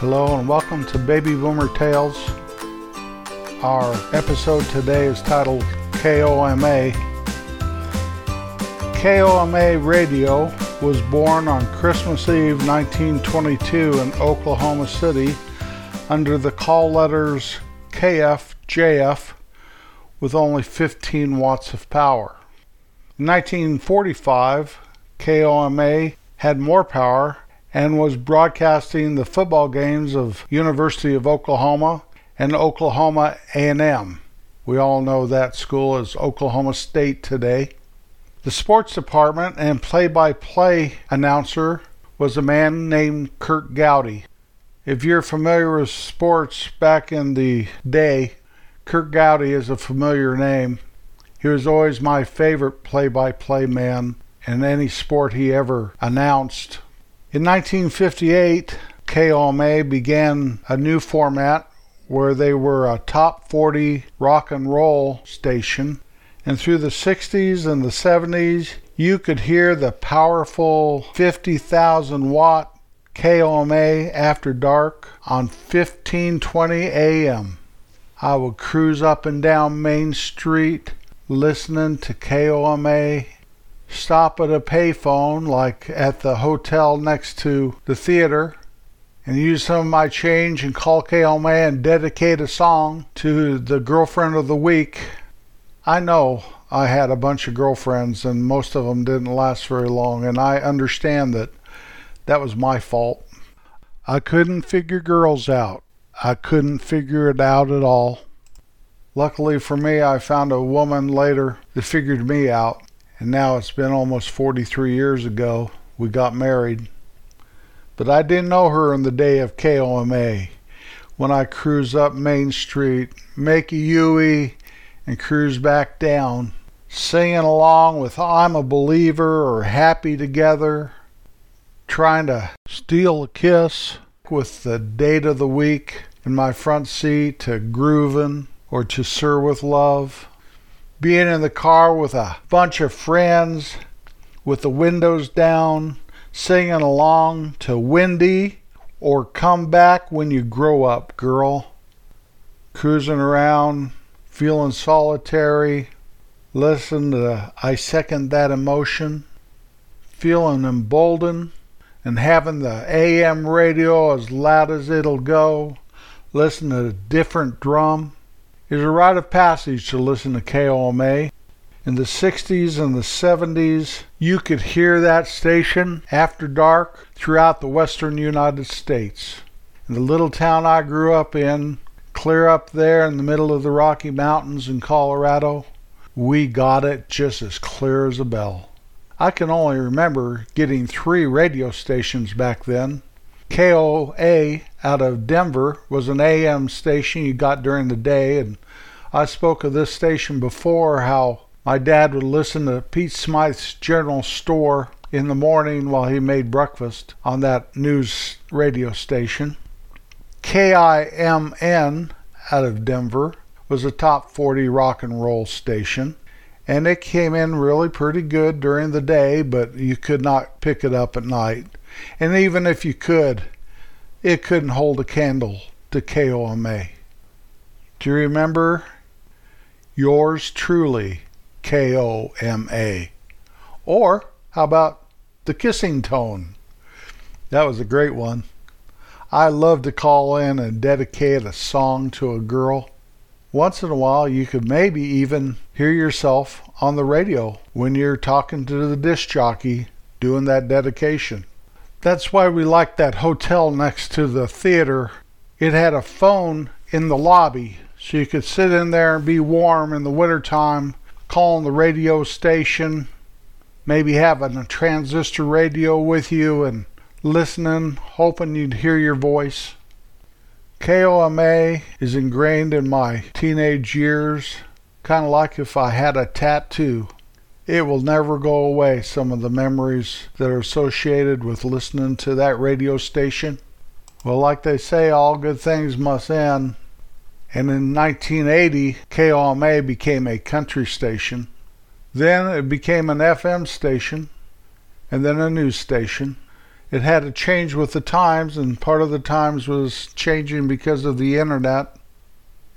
Hello and welcome to Baby Boomer Tales. Our episode today is titled KOMA. KOMA Radio was born on Christmas Eve 1922 in Oklahoma City under the call letters KFJF with only 15 watts of power. In 1945, KOMA had more power and was broadcasting the football games of University of Oklahoma and Oklahoma A&M. We all know that school is Oklahoma State today. The sports department and play-by-play announcer was a man named Curt Gowdy. If you're familiar with sports back in the day, Curt Gowdy is a familiar name. He was always my favorite play-by-play man in any sport he ever announced in 1958, KOMA began a new format where they were a top 40 rock and roll station. And through the 60s and the 70s, you could hear the powerful 50,000 watt KOMA after dark on 1520 AM. I would cruise up and down Main Street listening to KOMA stop at a payphone, like at the hotel next to the theater, and use some of my change and call KOMA and dedicate a song to the girlfriend of the week. I know I had a bunch of girlfriends, and most of them didn't last very long, and I understand that that was my fault. I couldn't figure girls out. I couldn't figure it out at all. Luckily for me, I found a woman later that figured me out and now it's been almost 43 years ago we got married. But I didn't know her in the day of KOMA when I cruise up Main Street, make a U-E, and cruise back down, singing along with I'm a Believer or Happy Together, trying to steal a kiss with the date of the week in my front seat to Groovin' or to Sir with Love being in the car with a bunch of friends with the windows down, singing along to Windy or Come Back When You Grow Up, Girl. Cruising around, feeling solitary, listen to I Second That Emotion, feeling emboldened, and having the AM radio as loud as it'll go, listen to a different drum is a rite of passage to listen to KOMA. In the 60s and the 70s, you could hear that station after dark throughout the western United States. In the little town I grew up in, clear up there in the middle of the Rocky Mountains in Colorado, we got it just as clear as a bell. I can only remember getting three radio stations back then KOA out of Denver was an AM station you got during the day, and I spoke of this station before how my dad would listen to Pete Smythe's General Store in the morning while he made breakfast on that news radio station. KIMN out of Denver was a top 40 rock and roll station, and it came in really pretty good during the day, but you could not pick it up at night. And even if you could, it couldn't hold a candle to KOMA. Do you remember? Yours truly, KOMA. Or how about the kissing tone? That was a great one. I love to call in and dedicate a song to a girl. Once in a while, you could maybe even hear yourself on the radio when you're talking to the disc jockey doing that dedication. That's why we liked that hotel next to the theater. It had a phone in the lobby, so you could sit in there and be warm in the wintertime, calling the radio station, maybe having a transistor radio with you and listening, hoping you'd hear your voice. KOMA is ingrained in my teenage years, kind of like if I had a tattoo. It will never go away, some of the memories that are associated with listening to that radio station. Well, like they say, all good things must end. And in 1980, KOMA became a country station. Then it became an FM station, and then a news station. It had to change with the times, and part of the times was changing because of the internet.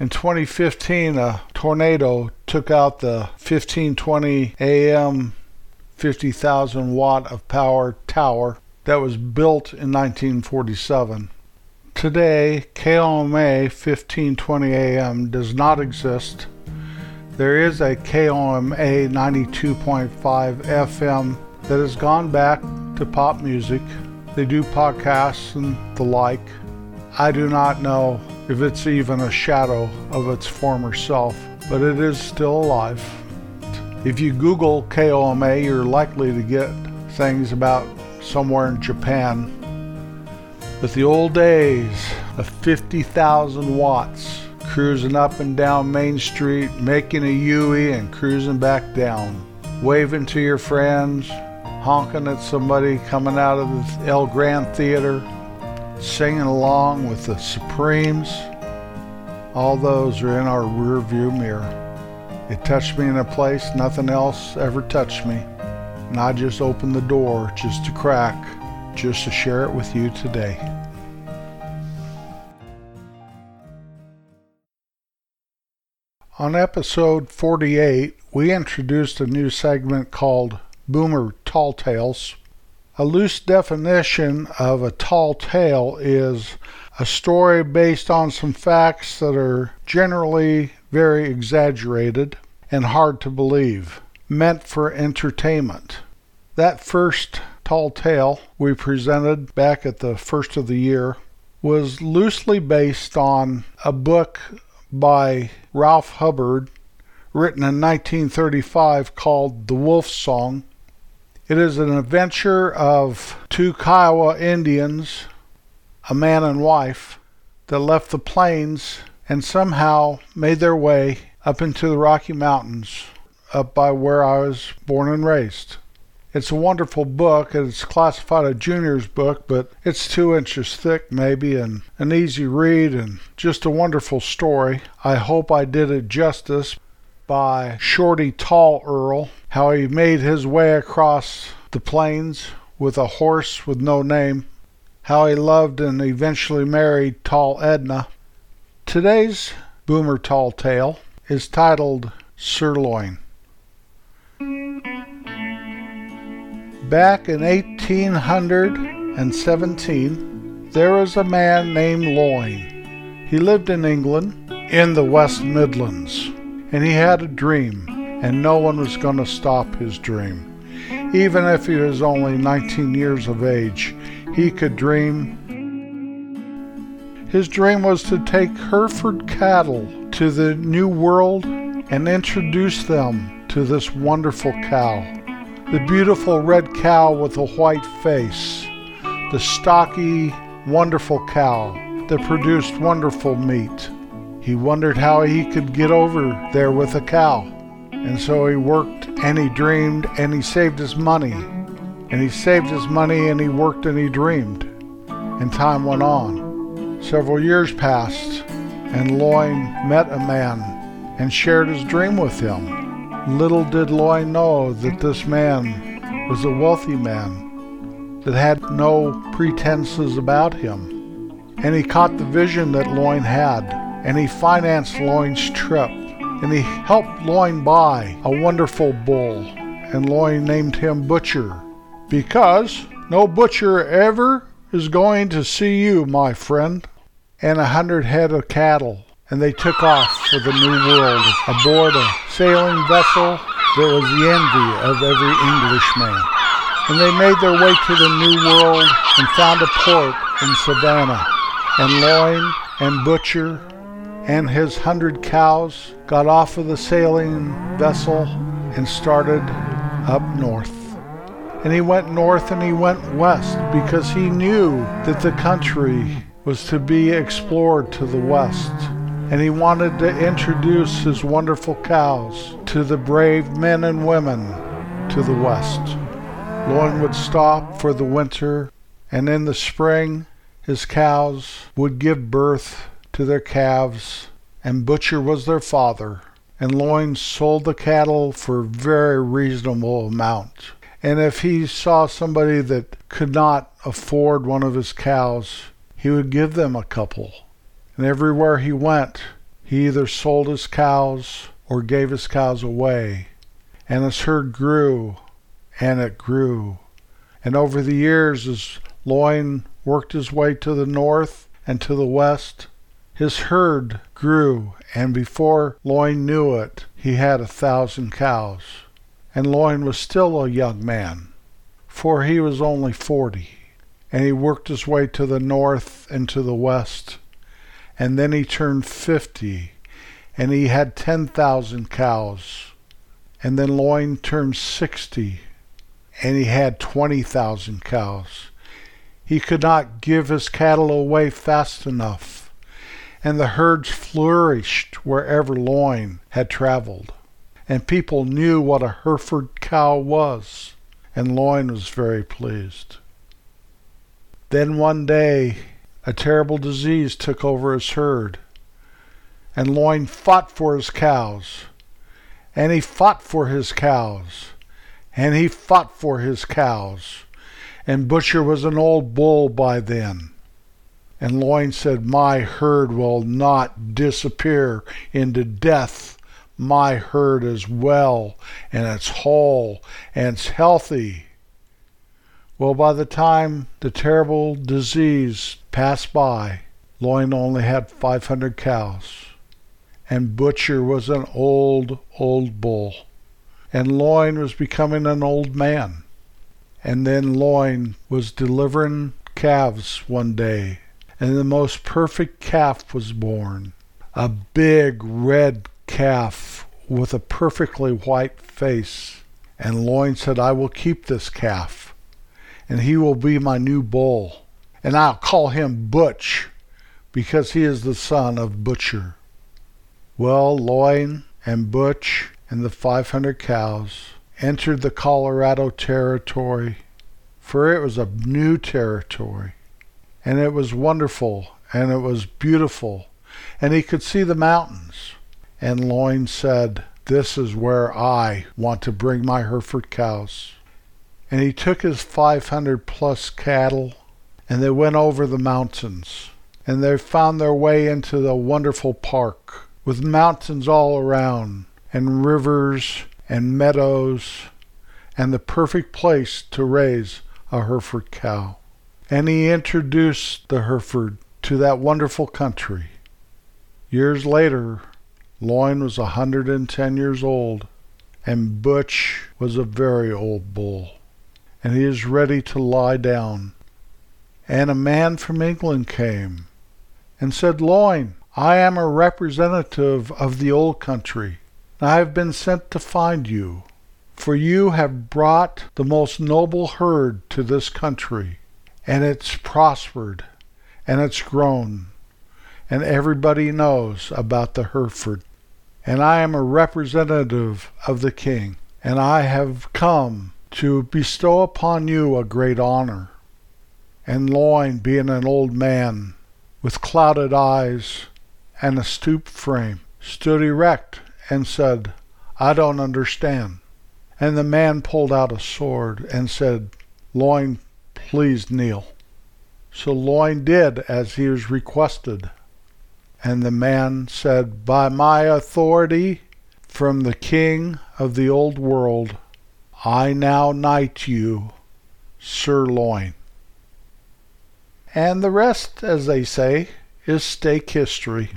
In 2015, a tornado took out the 1520 AM 50,000 watt of power tower that was built in 1947. Today, KOMA 1520 AM does not exist. There is a KOMA 92.5 FM that has gone back to pop music. They do podcasts and the like. I do not know if it's even a shadow of its former self, but it is still alive. If you Google KOMA, you're likely to get things about somewhere in Japan. But the old days of 50,000 watts cruising up and down Main Street, making a U-E and cruising back down, waving to your friends, honking at somebody coming out of the El Grand Theater, singing along with the Supremes. All those are in our rear view mirror. It touched me in a place nothing else ever touched me. And I just opened the door just to crack, just to share it with you today. On episode 48, we introduced a new segment called Boomer Tall Tales. A loose definition of a tall tale is a story based on some facts that are generally very exaggerated and hard to believe, meant for entertainment. That first tall tale we presented back at the first of the year was loosely based on a book by Ralph Hubbard written in 1935 called The Wolf Song. It is an adventure of two Kiowa Indians a man and wife, that left the plains and somehow made their way up into the Rocky Mountains, up by where I was born and raised. It's a wonderful book. It's classified a junior's book, but it's two inches thick, maybe, and an easy read, and just a wonderful story. I hope I did it justice by Shorty Tall Earl, how he made his way across the plains with a horse with no name how he loved and eventually married Tall Edna. Today's Boomer Tall Tale is titled Sirloin. Back in 1817, there was a man named Loin. He lived in England, in the West Midlands, and he had a dream, and no one was going to stop his dream. Even if he was only 19 years of age, he could dream. His dream was to take Hereford cattle to the New World and introduce them to this wonderful cow. The beautiful red cow with a white face. The stocky, wonderful cow that produced wonderful meat. He wondered how he could get over there with a cow. And so he worked and he dreamed and he saved his money and he saved his money and he worked and he dreamed. And time went on. Several years passed, and Loin met a man and shared his dream with him. Little did Loin know that this man was a wealthy man that had no pretenses about him. And he caught the vision that Loin had, and he financed Loin's trip, and he helped Loin buy a wonderful bull, and Loin named him Butcher because no butcher ever is going to see you, my friend, and a hundred head of cattle. And they took off for the New World aboard a sailing vessel that was the envy of every Englishman. And they made their way to the New World and found a port in Savannah. And Loin and Butcher and his hundred cows got off of the sailing vessel and started up north. And he went north and he went west because he knew that the country was to be explored to the west. And he wanted to introduce his wonderful cows to the brave men and women to the west. Loin would stop for the winter, and in the spring, his cows would give birth to their calves, and Butcher was their father, and Loin sold the cattle for a very reasonable amount And if he saw somebody that could not afford one of his cows, he would give them a couple. And everywhere he went, he either sold his cows or gave his cows away. And his herd grew and it grew. And over the years, as Loin worked his way to the north and to the west, his herd grew, and before Loin knew it, he had a thousand cows. And Loin was still a young man, for he was only forty, and he worked his way to the north and to the west. And then he turned fifty, and he had ten thousand cows. And then Loin turned sixty, and he had 20,000 cows. He could not give his cattle away fast enough, and the herds flourished wherever Loin had traveled. And people knew what a Hereford cow was, and Loin was very pleased. Then one day, a terrible disease took over his herd, and Loin fought for his cows, and he fought for his cows and he fought for his cows. And Butcher was an old bull by then. And Loin said, My herd will not disappear into death. My herd is well, and it's whole, and it's healthy. Well, by the time the terrible disease passed by, Loin only had 500 cows, and Butcher was an old, old bull and Loin was becoming an old man. And then Loin was delivering calves one day, and the most perfect calf was born. A big red calf with a perfectly white face. And Loin said, I will keep this calf, and he will be my new bull. And I'll call him Butch, because he is the son of Butcher. Well, Loin and Butch and the 500 cows entered the Colorado Territory, for it was a new territory. And it was wonderful, and it was beautiful, and he could see the mountains. And Loin said, This is where I want to bring my Hereford cows. And he took his 500 plus cattle, and they went over the mountains, and they found their way into the wonderful park, with mountains all around, and rivers and meadows and the perfect place to raise a Hereford cow. And he introduced the Hereford to that wonderful country. Years later, Loin was a 110 years old, and Butch was a very old bull, and he is ready to lie down. And a man from England came and said, Loin, I am a representative of the old country. I have been sent to find you, for you have brought the most noble herd to this country, and it's prospered, and it's grown, and everybody knows about the Hereford. And I am a representative of the king, and I have come to bestow upon you a great honor. And Loin, being an old man, with clouded eyes and a stooped frame, stood erect and said, I don't understand. And the man pulled out a sword and said, Loin, please kneel. So Loin did as he was requested. And the man said, By my authority from the king of the old world, I now knight you, Sir Loin. And the rest, as they say, is steak history.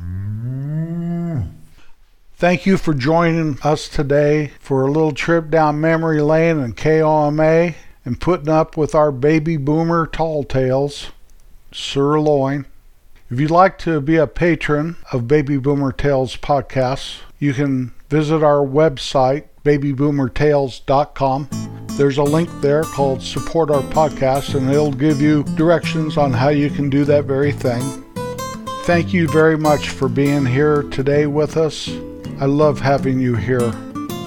Thank you for joining us today for a little trip down memory lane in KOMA and putting up with our baby boomer tall tales, sirloin. If you'd like to be a patron of Baby Boomer Tales podcasts, you can visit our website, babyboomertales.com. There's a link there called Support Our Podcast, and it'll give you directions on how you can do that very thing. Thank you very much for being here today with us. I love having you here.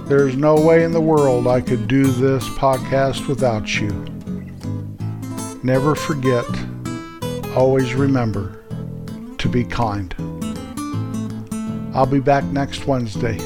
There's no way in the world I could do this podcast without you. Never forget, always remember to be kind. I'll be back next Wednesday.